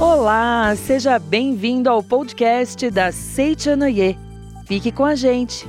Olá, seja bem-vindo ao podcast da Seichanoye. Fique com a gente.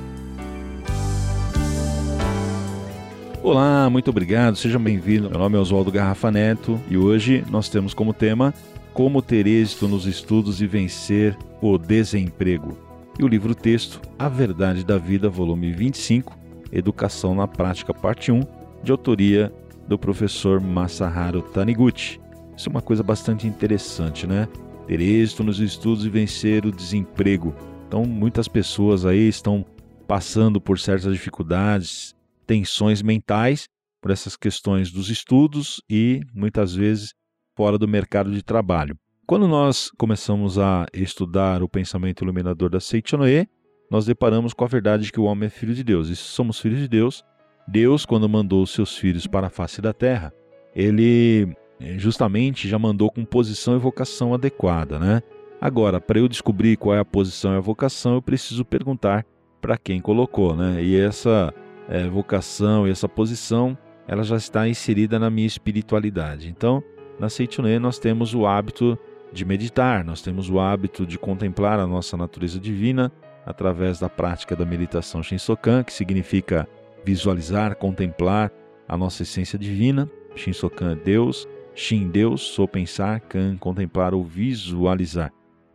Olá, muito obrigado, seja bem-vindo. Meu nome é Oswaldo Garrafa Neto e hoje nós temos como tema Como ter êxito nos estudos e vencer o desemprego. E o livro texto A Verdade da Vida, volume 25, Educação na Prática, parte 1, de autoria do professor Masaharu Taniguchi. Isso é uma coisa bastante interessante, né? Ter êxito nos estudos e vencer o desemprego. Então, muitas pessoas aí estão passando por certas dificuldades, tensões mentais por essas questões dos estudos e muitas vezes fora do mercado de trabalho. Quando nós começamos a estudar o pensamento iluminador da Seichonoe, nós deparamos com a verdade de que o homem é filho de Deus. E se somos filhos de Deus, Deus, quando mandou os seus filhos para a face da terra, ele é, justamente já mandou com posição e vocação adequada, né? Agora, para eu descobrir qual é a posição e a vocação, eu preciso perguntar para quem colocou, né? E essa é, vocação e essa posição, ela já está inserida na minha espiritualidade. Então, na Seitonê nós temos o hábito de meditar, nós temos o hábito de contemplar a nossa natureza divina através da prática da meditação Shinsokan, que significa visualizar, contemplar a nossa essência divina. Shinsokan é Deus, Shin Deus, sou pensar, Kan contemplar ou visualizar.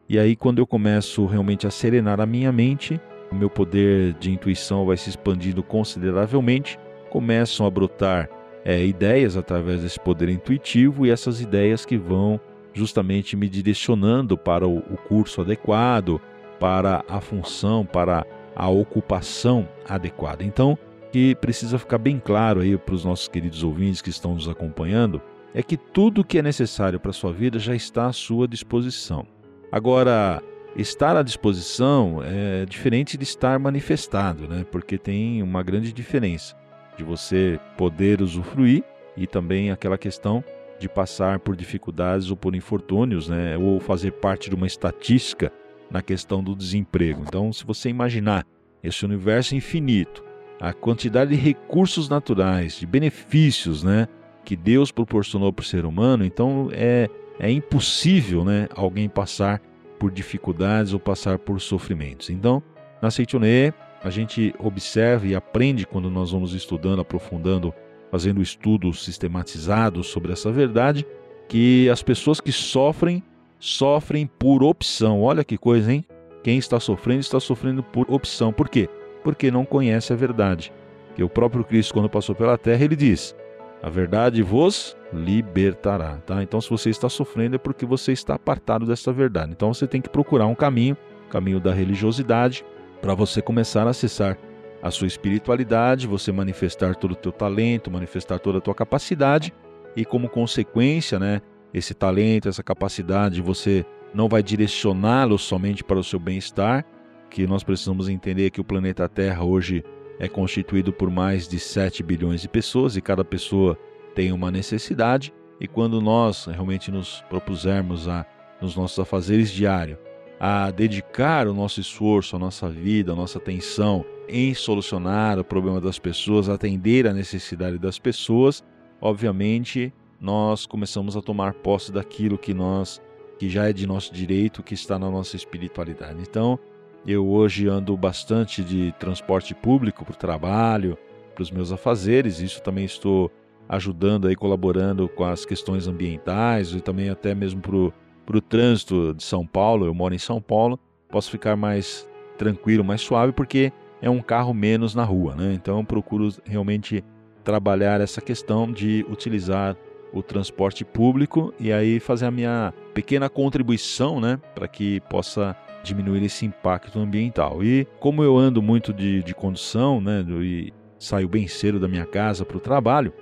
E aí quando eu começo realmente a serenar a minha mente, o meu poder de intuição vai se expandindo consideravelmente, começam a brotar é, ideias através desse poder intuitivo e essas ideias que vão justamente me direcionando para o, o curso adequado, para a função, para a ocupação adequada. Então, que precisa ficar bem claro aí para os nossos queridos ouvintes que estão nos acompanhando, é que tudo o que é necessário para a sua vida já está à sua disposição. Agora, estar à disposição é diferente de estar manifestado, né? Porque tem uma grande diferença de você poder usufruir e também aquela questão de passar por dificuldades ou por infortúnios, né? Ou fazer parte de uma estatística na questão do desemprego. Então, se você imaginar esse universo infinito, a quantidade de recursos naturais, de benefícios, né? que Deus proporcionou para o ser humano, então é, é impossível né, alguém passar por dificuldades ou passar por sofrimentos. Então, na Seitonê, a gente observa e aprende quando nós vamos estudando, aprofundando, fazendo estudos sistematizados sobre essa verdade, que as pessoas que sofrem, sofrem por opção. Olha que coisa, hein? Quem está sofrendo, está sofrendo por opção. Por quê? Porque não conhece a verdade. Que o próprio Cristo, quando passou pela terra, ele diz: a verdade vos libertará, tá? Então, se você está sofrendo é porque você está apartado dessa verdade. Então, você tem que procurar um caminho, caminho da religiosidade, para você começar a acessar a sua espiritualidade, você manifestar todo o teu talento, manifestar toda a tua capacidade e como consequência, né, esse talento, essa capacidade, você não vai direcioná-lo somente para o seu bem-estar, que nós precisamos entender que o planeta Terra hoje é constituído por mais de 7 bilhões de pessoas e cada pessoa tem uma necessidade. E quando nós realmente nos propusermos a, nos nossos afazeres diários a dedicar o nosso esforço, a nossa vida, a nossa atenção em solucionar o problema das pessoas, atender a necessidade das pessoas, obviamente nós começamos a tomar posse daquilo que nós que já é de nosso direito, que está na nossa espiritualidade. Então, eu hoje ando bastante de transporte público para o trabalho, para os meus afazeres. Isso também estou ajudando aí, colaborando com as questões ambientais e também até mesmo para o trânsito de São Paulo. Eu moro em São Paulo, posso ficar mais tranquilo, mais suave, porque é um carro menos na rua, né? Então eu procuro realmente trabalhar essa questão de utilizar o transporte público e aí fazer a minha pequena contribuição, né, para que possa diminuir esse impacto ambiental. E como eu ando muito de, de condução, né, e saio bem cedo da minha casa para o trabalho,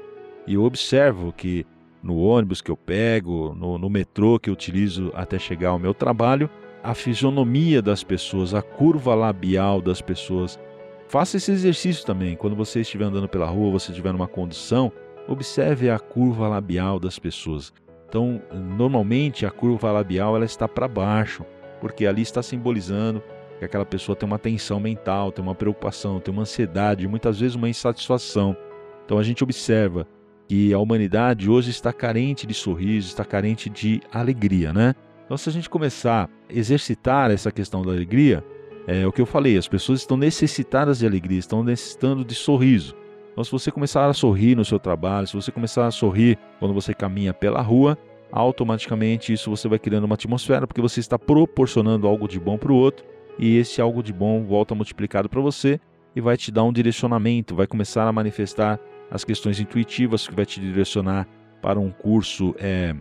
e eu observo que no ônibus que eu pego, no, no metrô que eu utilizo até chegar ao meu trabalho, a fisionomia das pessoas, a curva labial das pessoas. Faça esse exercício também. Quando você estiver andando pela rua, você estiver numa condução, observe a curva labial das pessoas. Então, normalmente a curva labial ela está para baixo porque ali está simbolizando que aquela pessoa tem uma tensão mental, tem uma preocupação, tem uma ansiedade, muitas vezes uma insatisfação. Então a gente observa que a humanidade hoje está carente de sorriso, está carente de alegria, né? Então, se a gente começar a exercitar essa questão da alegria, é o que eu falei, as pessoas estão necessitadas de alegria, estão necessitando de sorriso. Então, se você começar a sorrir no seu trabalho, se você começar a sorrir quando você caminha pela rua, automaticamente isso você vai criando uma atmosfera, porque você está proporcionando algo de bom para o outro, e esse algo de bom volta multiplicado para você e vai te dar um direcionamento, vai começar a manifestar as questões intuitivas que vai te direcionar para um curso é,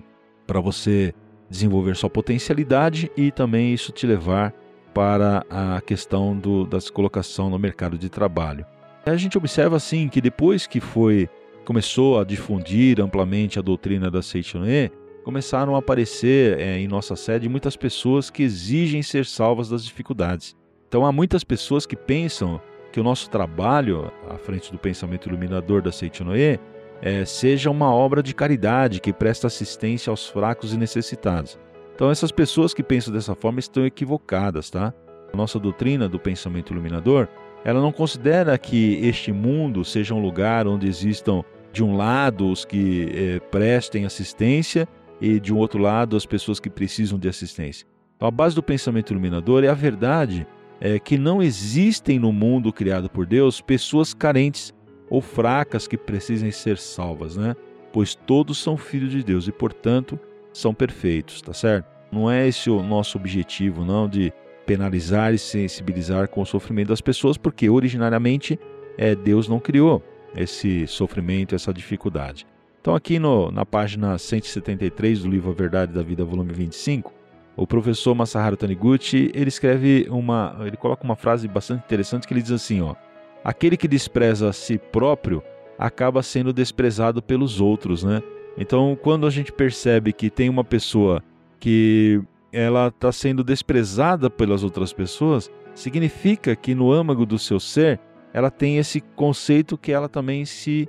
para você desenvolver sua potencialidade e também isso te levar para a questão do, da colocação no mercado de trabalho. A gente observa assim que depois que foi começou a difundir amplamente a doutrina da Seichoné, começaram a aparecer é, em nossa sede muitas pessoas que exigem ser salvas das dificuldades. Então há muitas pessoas que pensam que o nosso trabalho, à frente do pensamento iluminador da Seitinoe, é, seja uma obra de caridade que presta assistência aos fracos e necessitados. Então, essas pessoas que pensam dessa forma estão equivocadas, tá? A nossa doutrina do pensamento iluminador, ela não considera que este mundo seja um lugar onde existam, de um lado, os que é, prestem assistência e, de um outro lado, as pessoas que precisam de assistência. Então, a base do pensamento iluminador é a verdade é, que não existem no mundo criado por Deus pessoas carentes ou fracas que precisem ser salvas, né? Pois todos são filhos de Deus e, portanto, são perfeitos, tá certo? Não é esse o nosso objetivo, não, de penalizar e sensibilizar com o sofrimento das pessoas, porque originariamente é, Deus não criou esse sofrimento, essa dificuldade. Então, aqui no, na página 173 do livro A Verdade da Vida, volume 25, o professor Masaharu Taniguchi, ele escreve uma, ele coloca uma frase bastante interessante que ele diz assim, ó: Aquele que despreza a si próprio acaba sendo desprezado pelos outros, né? Então, quando a gente percebe que tem uma pessoa que ela está sendo desprezada pelas outras pessoas, significa que no âmago do seu ser ela tem esse conceito que ela também se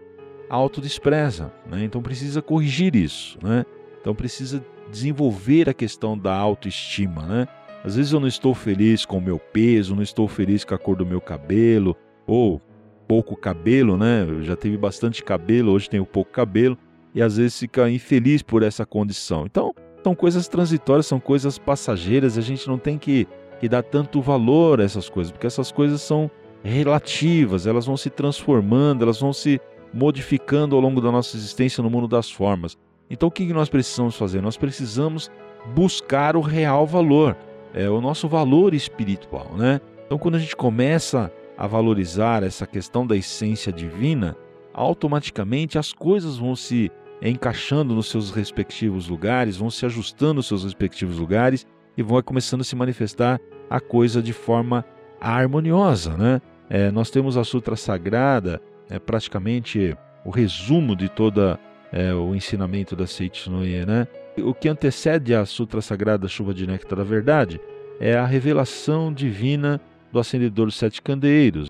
autodespreza, né? Então precisa corrigir isso, né? Então precisa desenvolver a questão da autoestima, né? Às vezes eu não estou feliz com o meu peso, não estou feliz com a cor do meu cabelo, ou pouco cabelo, né? Eu já tive bastante cabelo, hoje tenho pouco cabelo, e às vezes fica infeliz por essa condição. Então, são coisas transitórias, são coisas passageiras, a gente não tem que, que dar tanto valor a essas coisas, porque essas coisas são relativas, elas vão se transformando, elas vão se modificando ao longo da nossa existência no mundo das formas. Então o que nós precisamos fazer? Nós precisamos buscar o real valor, é o nosso valor espiritual, né? Então quando a gente começa a valorizar essa questão da essência divina, automaticamente as coisas vão se encaixando nos seus respectivos lugares, vão se ajustando nos seus respectivos lugares e vão começando a se manifestar a coisa de forma harmoniosa, né? É, nós temos a Sutra Sagrada, é praticamente o resumo de toda é, o ensinamento da Seitsunoye, né? O que antecede a Sutra Sagrada Chuva de Néctar da Verdade é a revelação divina do acendedor dos sete candeeiros,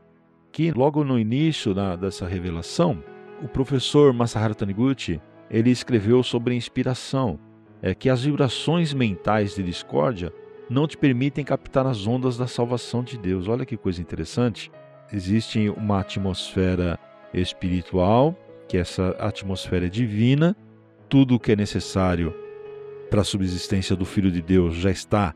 que logo no início da, dessa revelação, o professor Masaharu Taniguchi ele escreveu sobre a inspiração, é que as vibrações mentais de discórdia não te permitem captar as ondas da salvação de Deus. Olha que coisa interessante. Existe uma atmosfera espiritual que essa atmosfera é divina, tudo o que é necessário para a subsistência do Filho de Deus já está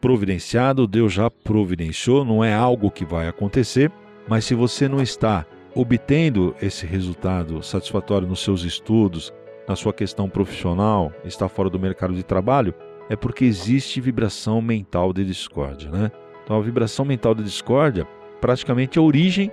providenciado, Deus já providenciou, não é algo que vai acontecer, mas se você não está obtendo esse resultado satisfatório nos seus estudos, na sua questão profissional, está fora do mercado de trabalho, é porque existe vibração mental de discórdia, né? Então a vibração mental de discórdia praticamente é a origem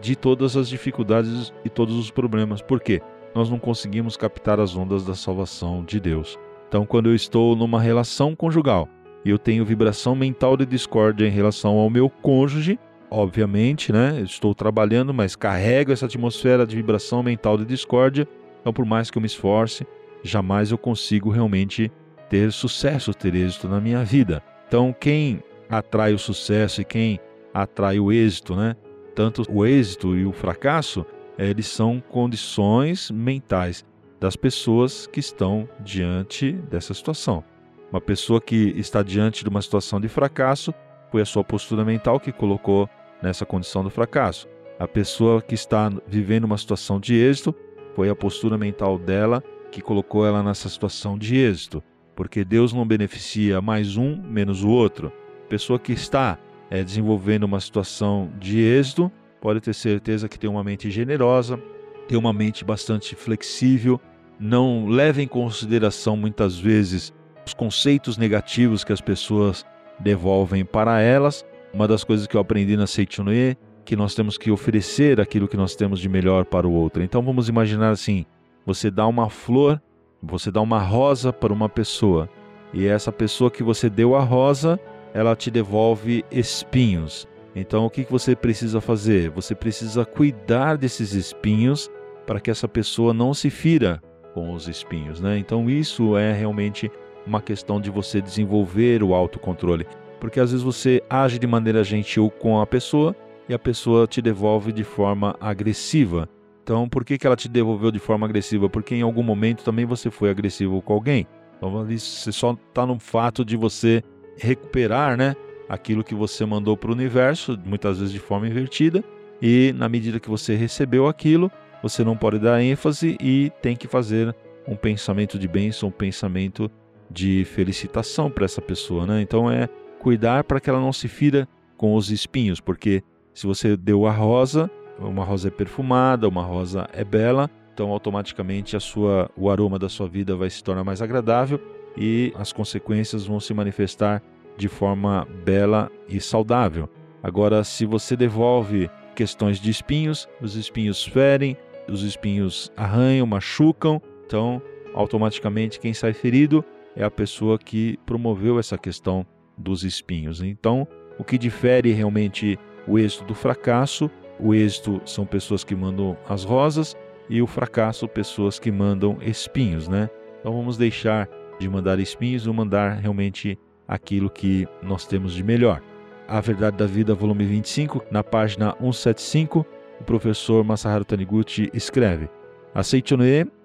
de todas as dificuldades e todos os problemas. Por quê? Nós não conseguimos captar as ondas da salvação de Deus. Então, quando eu estou numa relação conjugal e eu tenho vibração mental de discórdia em relação ao meu cônjuge, obviamente, né? Estou trabalhando, mas carrego essa atmosfera de vibração mental de discórdia. Então, por mais que eu me esforce, jamais eu consigo realmente ter sucesso, ter êxito na minha vida. Então, quem atrai o sucesso e quem atrai o êxito, né? Tanto o êxito e o fracasso, eles são condições mentais das pessoas que estão diante dessa situação. Uma pessoa que está diante de uma situação de fracasso foi a sua postura mental que colocou nessa condição do fracasso. A pessoa que está vivendo uma situação de êxito foi a postura mental dela que colocou ela nessa situação de êxito, porque Deus não beneficia mais um menos o outro. Pessoa que está é, desenvolvendo uma situação de êxito pode ter certeza que tem uma mente generosa, tem uma mente bastante flexível, não leva em consideração muitas vezes os conceitos negativos que as pessoas devolvem para elas. Uma das coisas que eu aprendi na Seichunoe que nós temos que oferecer aquilo que nós temos de melhor para o outro. Então vamos imaginar assim: você dá uma flor, você dá uma rosa para uma pessoa, e essa pessoa que você deu a rosa, ela te devolve espinhos. Então o que você precisa fazer? Você precisa cuidar desses espinhos para que essa pessoa não se fira com os espinhos, né? Então isso é realmente uma questão de você desenvolver o autocontrole, porque às vezes você age de maneira gentil com a pessoa e a pessoa te devolve de forma agressiva. Então, por que, que ela te devolveu de forma agressiva? Porque em algum momento também você foi agressivo com alguém. Então, você só está no fato de você recuperar, né? Aquilo que você mandou para o universo, muitas vezes de forma invertida, e na medida que você recebeu aquilo, você não pode dar ênfase e tem que fazer um pensamento de bênção, um pensamento de felicitação para essa pessoa, né? Então é cuidar para que ela não se fira com os espinhos, porque se você deu a rosa, uma rosa é perfumada, uma rosa é bela, então automaticamente a sua, o aroma da sua vida vai se tornar mais agradável e as consequências vão se manifestar de forma bela e saudável. Agora, se você devolve questões de espinhos, os espinhos ferem, os espinhos arranham, machucam, então automaticamente quem sai ferido é a pessoa que promoveu essa questão dos espinhos. Então, o que difere realmente o êxito do fracasso. O êxito são pessoas que mandam as rosas e o fracasso, pessoas que mandam espinhos, né? Então vamos deixar de mandar espinhos e mandar realmente aquilo que nós temos de melhor. A Verdade da Vida, volume 25, na página 175, o professor Masaharu Taniguchi escreve: A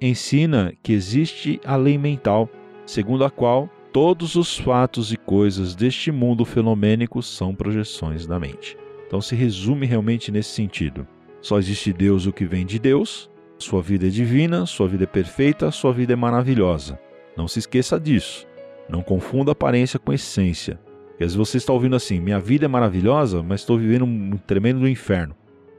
ensina que existe a lei mental, segundo a qual todos os fatos e coisas deste mundo fenomênico são projeções da mente. Então se resume realmente nesse sentido. Só existe Deus o que vem de Deus, sua vida é divina, sua vida é perfeita, sua vida é maravilhosa. Não se esqueça disso. Não confunda aparência com essência. Porque às vezes você está ouvindo assim: minha vida é maravilhosa, mas estou vivendo um tremendo inferno.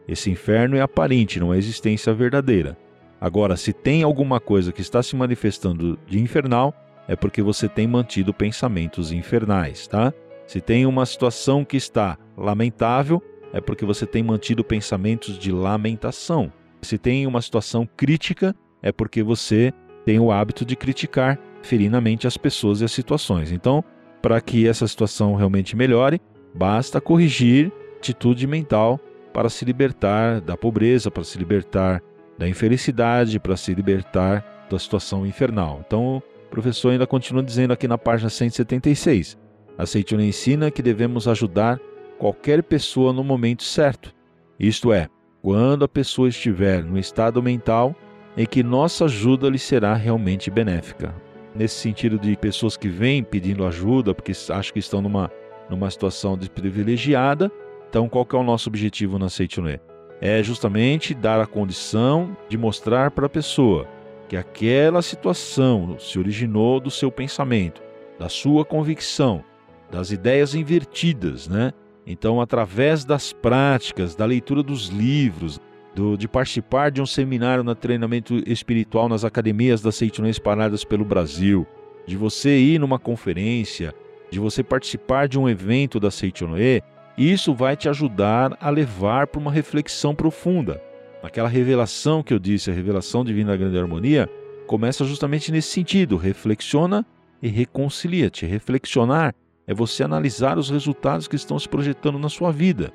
Esse inferno é aparente, não é existência verdadeira. Agora, se tem alguma coisa que está se manifestando de infernal, é porque você tem mantido pensamentos infernais, tá? Se tem uma situação que está lamentável, é porque você tem mantido pensamentos de lamentação. Se tem uma situação crítica, é porque você tem o hábito de criticar ferinamente as pessoas e as situações. Então, para que essa situação realmente melhore, basta corrigir atitude mental para se libertar da pobreza, para se libertar da infelicidade, para se libertar da situação infernal. Então, o professor ainda continua dizendo aqui na página 176: a ensina que devemos ajudar qualquer pessoa no momento certo, isto é, quando a pessoa estiver no estado mental em que nossa ajuda lhe será realmente benéfica. Nesse sentido de pessoas que vêm pedindo ajuda porque acham que estão numa, numa situação desprivilegiada, então qual que é o nosso objetivo na Seichone? É justamente dar a condição de mostrar para a pessoa que aquela situação se originou do seu pensamento, da sua convicção, das ideias invertidas, né? Então, através das práticas, da leitura dos livros, do, de participar de um seminário no treinamento espiritual nas academias das Seitonês espalhadas pelo Brasil, de você ir numa conferência, de você participar de um evento da Seichonoe, isso vai te ajudar a levar para uma reflexão profunda. Aquela revelação que eu disse, a revelação divina da grande harmonia, começa justamente nesse sentido. Reflexiona e reconcilia-te. Reflexionar é você analisar os resultados que estão se projetando na sua vida.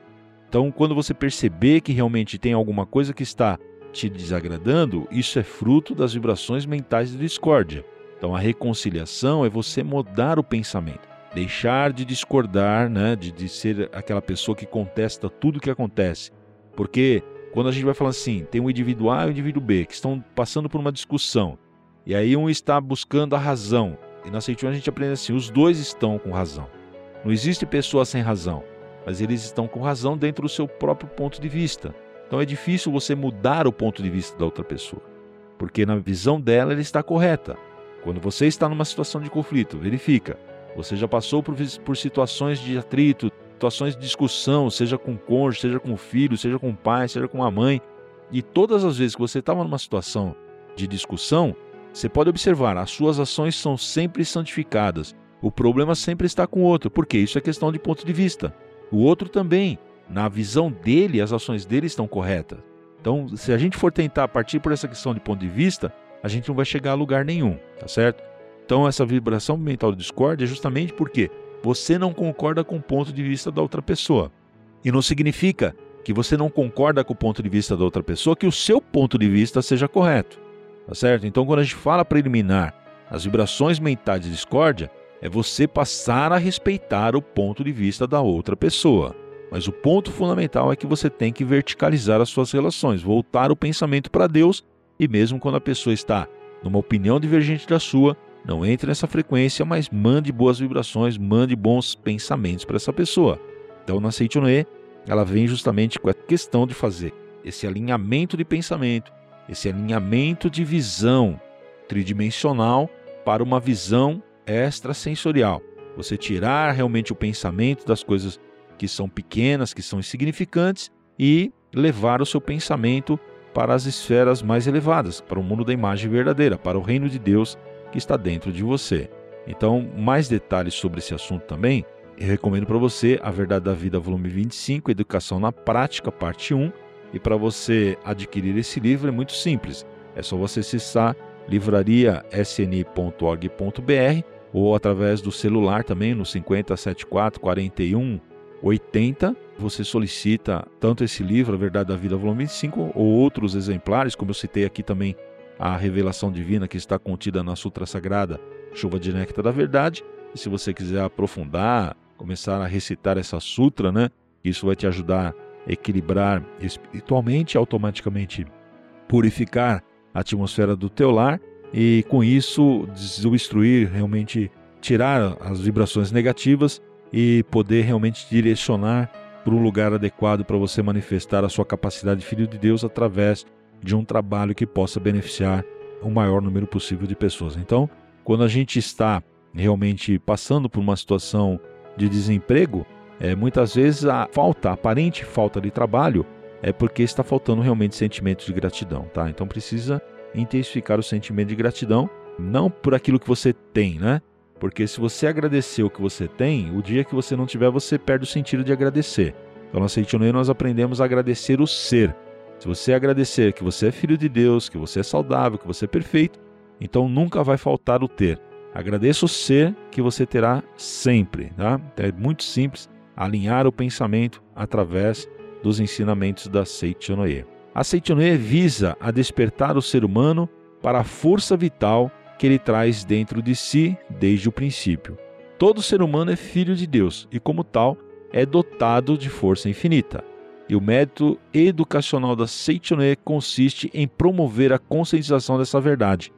Então, quando você perceber que realmente tem alguma coisa que está te desagradando, isso é fruto das vibrações mentais de discórdia. Então, a reconciliação é você mudar o pensamento, deixar de discordar, né, de, de ser aquela pessoa que contesta tudo que acontece. Porque quando a gente vai falando assim, tem o indivíduo A e o indivíduo B que estão passando por uma discussão, e aí um está buscando a razão, e na Seichun a gente aprende assim: os dois estão com razão. Não existe pessoa sem razão, mas eles estão com razão dentro do seu próprio ponto de vista. Então é difícil você mudar o ponto de vista da outra pessoa. porque na visão dela ela está correta. Quando você está numa situação de conflito, verifica. Você já passou por, por situações de atrito, situações de discussão, seja com o cônjuge, seja com o filho, seja com o pai, seja com a mãe. E todas as vezes que você estava numa situação de discussão, você pode observar, as suas ações são sempre santificadas. O problema sempre está com o outro, porque isso é questão de ponto de vista. O outro também, na visão dele, as ações dele estão corretas. Então, se a gente for tentar partir por essa questão de ponto de vista, a gente não vai chegar a lugar nenhum, tá certo? Então, essa vibração mental de discórdia é justamente porque você não concorda com o ponto de vista da outra pessoa. E não significa que você não concorda com o ponto de vista da outra pessoa que o seu ponto de vista seja correto. Tá certo? Então, quando a gente fala para eliminar as vibrações mentais de discórdia, é você passar a respeitar o ponto de vista da outra pessoa. Mas o ponto fundamental é que você tem que verticalizar as suas relações, voltar o pensamento para Deus e mesmo quando a pessoa está numa opinião divergente da sua, não entre nessa frequência, mas mande boas vibrações, mande bons pensamentos para essa pessoa. Então, na Seichonoe, ela vem justamente com a questão de fazer esse alinhamento de pensamento, esse alinhamento de visão tridimensional para uma visão extrasensorial. Você tirar realmente o pensamento das coisas que são pequenas, que são insignificantes e levar o seu pensamento para as esferas mais elevadas, para o mundo da imagem verdadeira, para o reino de Deus que está dentro de você. Então, mais detalhes sobre esse assunto também, eu recomendo para você A Verdade da Vida, volume 25, Educação na Prática, parte 1. E para você adquirir esse livro é muito simples. É só você acessar livrariasni.org.br ou através do celular também no 5074 41 80. Você solicita tanto esse livro, A Verdade da Vida, volume 25, ou outros exemplares, como eu citei aqui também a revelação divina que está contida na Sutra Sagrada, Chuva de Néctar da Verdade. E se você quiser aprofundar, começar a recitar essa sutra, né? Isso vai te ajudar a equilibrar espiritualmente, automaticamente purificar a atmosfera do teu lar e com isso desobstruir, realmente tirar as vibrações negativas e poder realmente direcionar para um lugar adequado para você manifestar a sua capacidade de filho de Deus através de um trabalho que possa beneficiar o maior número possível de pessoas. Então, quando a gente está realmente passando por uma situação de desemprego, é, muitas vezes a falta, a aparente falta de trabalho, é porque está faltando realmente sentimento de gratidão, tá? Então precisa intensificar o sentimento de gratidão, não por aquilo que você tem, né? Porque se você agradecer o que você tem, o dia que você não tiver, você perde o sentido de agradecer. Então, na Seitonoe, nós aprendemos a agradecer o ser. Se você agradecer que você é filho de Deus, que você é saudável, que você é perfeito, então nunca vai faltar o ter. Agradeça o ser que você terá sempre. Tá? É muito simples alinhar o pensamento através dos ensinamentos da Seichonoye. A Seichonoye visa a despertar o ser humano para a força vital que ele traz dentro de si desde o princípio. Todo ser humano é filho de Deus e, como tal, é dotado de força infinita. E o método educacional da Seichonoe consiste em promover a conscientização dessa verdade.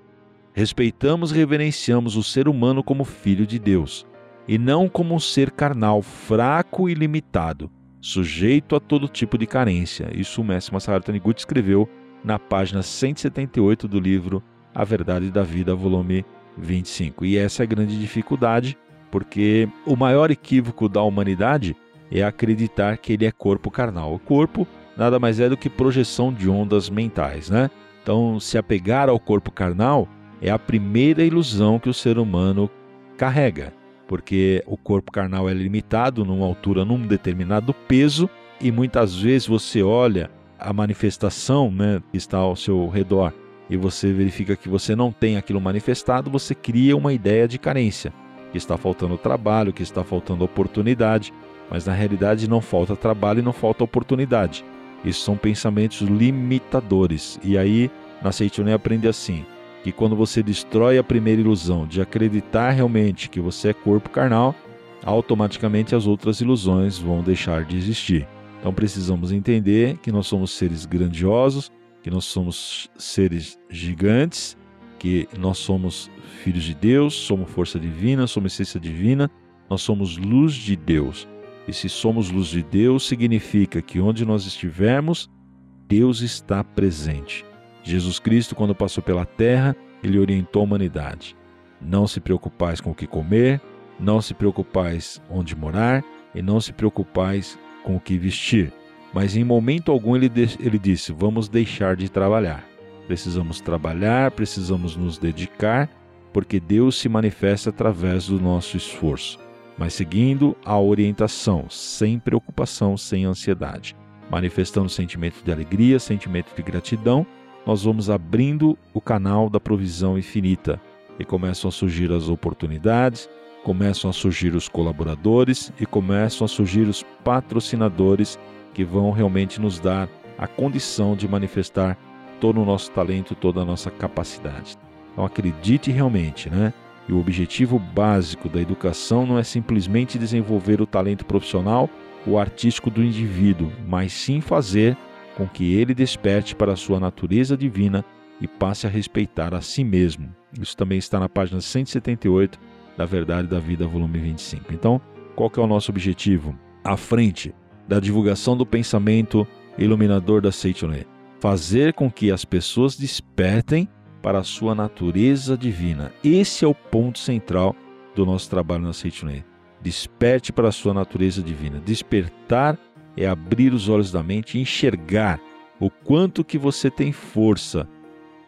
Respeitamos e reverenciamos o ser humano como filho de Deus, e não como um ser carnal, fraco e limitado, sujeito a todo tipo de carência. Isso o mestre Masaharu Taniguchi escreveu na página 178 do livro a Verdade da Vida, volume 25. E essa é a grande dificuldade, porque o maior equívoco da humanidade é acreditar que ele é corpo carnal. O corpo nada mais é do que projeção de ondas mentais, né? Então, se apegar ao corpo carnal é a primeira ilusão que o ser humano carrega, porque o corpo carnal é limitado numa altura, num determinado peso, e muitas vezes você olha a manifestação né, que está ao seu redor e você verifica que você não tem aquilo manifestado, você cria uma ideia de carência, que está faltando trabalho, que está faltando oportunidade, mas na realidade não falta trabalho e não falta oportunidade. Isso são pensamentos limitadores. E aí, na Seitonei aprende assim, que quando você destrói a primeira ilusão de acreditar realmente que você é corpo carnal, automaticamente as outras ilusões vão deixar de existir. Então precisamos entender que nós somos seres grandiosos, que nós somos seres gigantes, que nós somos filhos de Deus, somos força divina, somos essência divina, nós somos luz de Deus. E se somos luz de Deus, significa que onde nós estivermos, Deus está presente. Jesus Cristo, quando passou pela terra, ele orientou a humanidade. Não se preocupais com o que comer, não se preocupais onde morar e não se preocupais com o que vestir. Mas em momento algum ele, ele disse: vamos deixar de trabalhar. Precisamos trabalhar, precisamos nos dedicar, porque Deus se manifesta através do nosso esforço. Mas seguindo a orientação, sem preocupação, sem ansiedade, manifestando sentimento de alegria, sentimento de gratidão, nós vamos abrindo o canal da provisão infinita e começam a surgir as oportunidades, começam a surgir os colaboradores e começam a surgir os patrocinadores que vão realmente nos dar a condição de manifestar todo o nosso talento, toda a nossa capacidade. Então acredite realmente, né? E o objetivo básico da educação não é simplesmente desenvolver o talento profissional ou artístico do indivíduo, mas sim fazer com que ele desperte para a sua natureza divina e passe a respeitar a si mesmo. Isso também está na página 178 da Verdade da Vida, volume 25. Então, qual é o nosso objetivo? À frente da divulgação do pensamento iluminador da Seichoné, fazer com que as pessoas despertem para a sua natureza divina. Esse é o ponto central do nosso trabalho na Seichoné. Desperte para a sua natureza divina. Despertar é abrir os olhos da mente e enxergar o quanto que você tem força,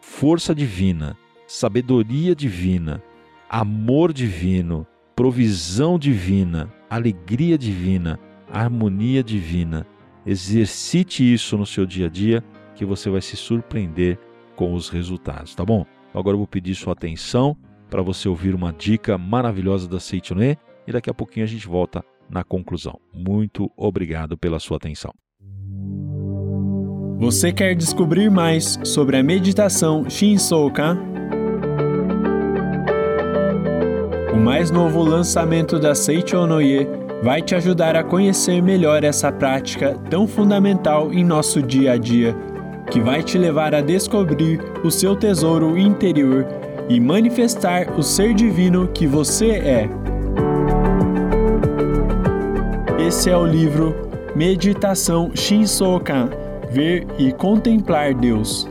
força divina, sabedoria divina, amor divino, provisão divina, alegria divina, harmonia divina. Exercite isso no seu dia a dia que você vai se surpreender com os resultados, tá bom? Agora eu vou pedir sua atenção para você ouvir uma dica maravilhosa da Seitonê e daqui a pouquinho a gente volta na conclusão. Muito obrigado pela sua atenção. Você quer descobrir mais sobre a meditação Shinsoka? O mais novo lançamento da Seicho Noye vai te ajudar a conhecer melhor essa prática tão fundamental em nosso dia a dia, que vai te levar a descobrir o seu tesouro interior e manifestar o ser divino que você é. Esse é o livro Meditação Shinsokan Ver e Contemplar Deus.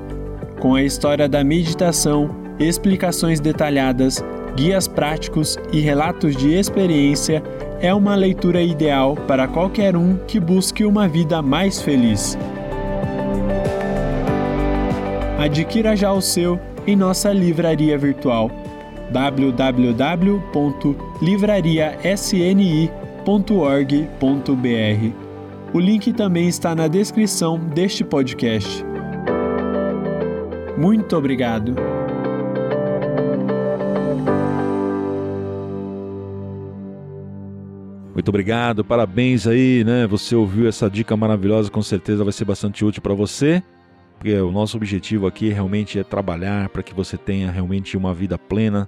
Com a história da meditação, explicações detalhadas guias práticos e relatos de experiência é uma leitura ideal para qualquer um que busque uma vida mais feliz. Adquira já o seu em nossa livraria virtual www.livrariasni.org.br. O link também está na descrição deste podcast. Muito obrigado! Muito obrigado, parabéns aí, né? Você ouviu essa dica maravilhosa, com certeza vai ser bastante útil para você, porque o nosso objetivo aqui realmente é trabalhar para que você tenha realmente uma vida plena,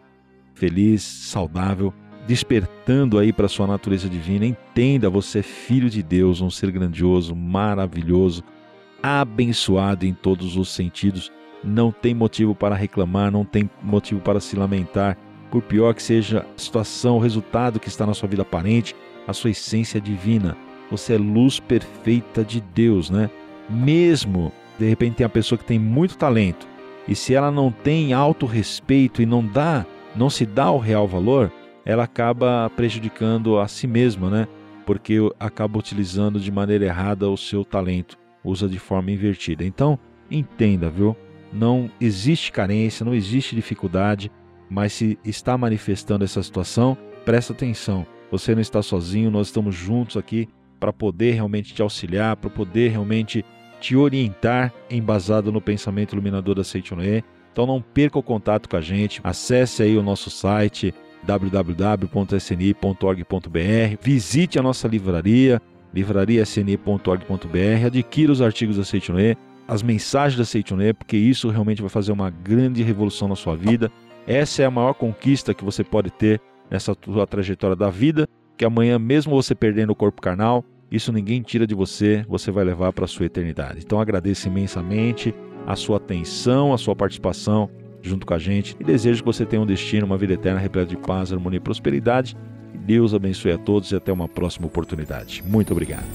feliz, saudável, despertando aí para sua natureza divina. Entenda, você é filho de Deus, um ser grandioso, maravilhoso, abençoado em todos os sentidos. Não tem motivo para reclamar, não tem motivo para se lamentar, por pior que seja a situação, o resultado que está na sua vida aparente a sua essência divina. Você é luz perfeita de Deus, né? Mesmo, de repente, tem a pessoa que tem muito talento e se ela não tem autorrespeito e não dá, não se dá o real valor, ela acaba prejudicando a si mesma, né? Porque acaba utilizando de maneira errada o seu talento, usa de forma invertida. Então, entenda, viu? Não existe carência, não existe dificuldade, mas se está manifestando essa situação, presta atenção você não está sozinho, nós estamos juntos aqui para poder realmente te auxiliar, para poder realmente te orientar embasado no pensamento iluminador da Seichonoe. Então não perca o contato com a gente, acesse aí o nosso site www.sni.org.br, visite a nossa livraria, livrariasni.org.br, adquira os artigos da Seichonoe, as mensagens da Seichonoe, porque isso realmente vai fazer uma grande revolução na sua vida. Essa é a maior conquista que você pode ter nessa tua trajetória da vida, que amanhã, mesmo você perdendo o corpo carnal, isso ninguém tira de você, você vai levar para a sua eternidade. Então agradeço imensamente a sua atenção, a sua participação junto com a gente e desejo que você tenha um destino, uma vida eterna repleta de paz, harmonia e prosperidade. Deus abençoe a todos e até uma próxima oportunidade. Muito obrigado.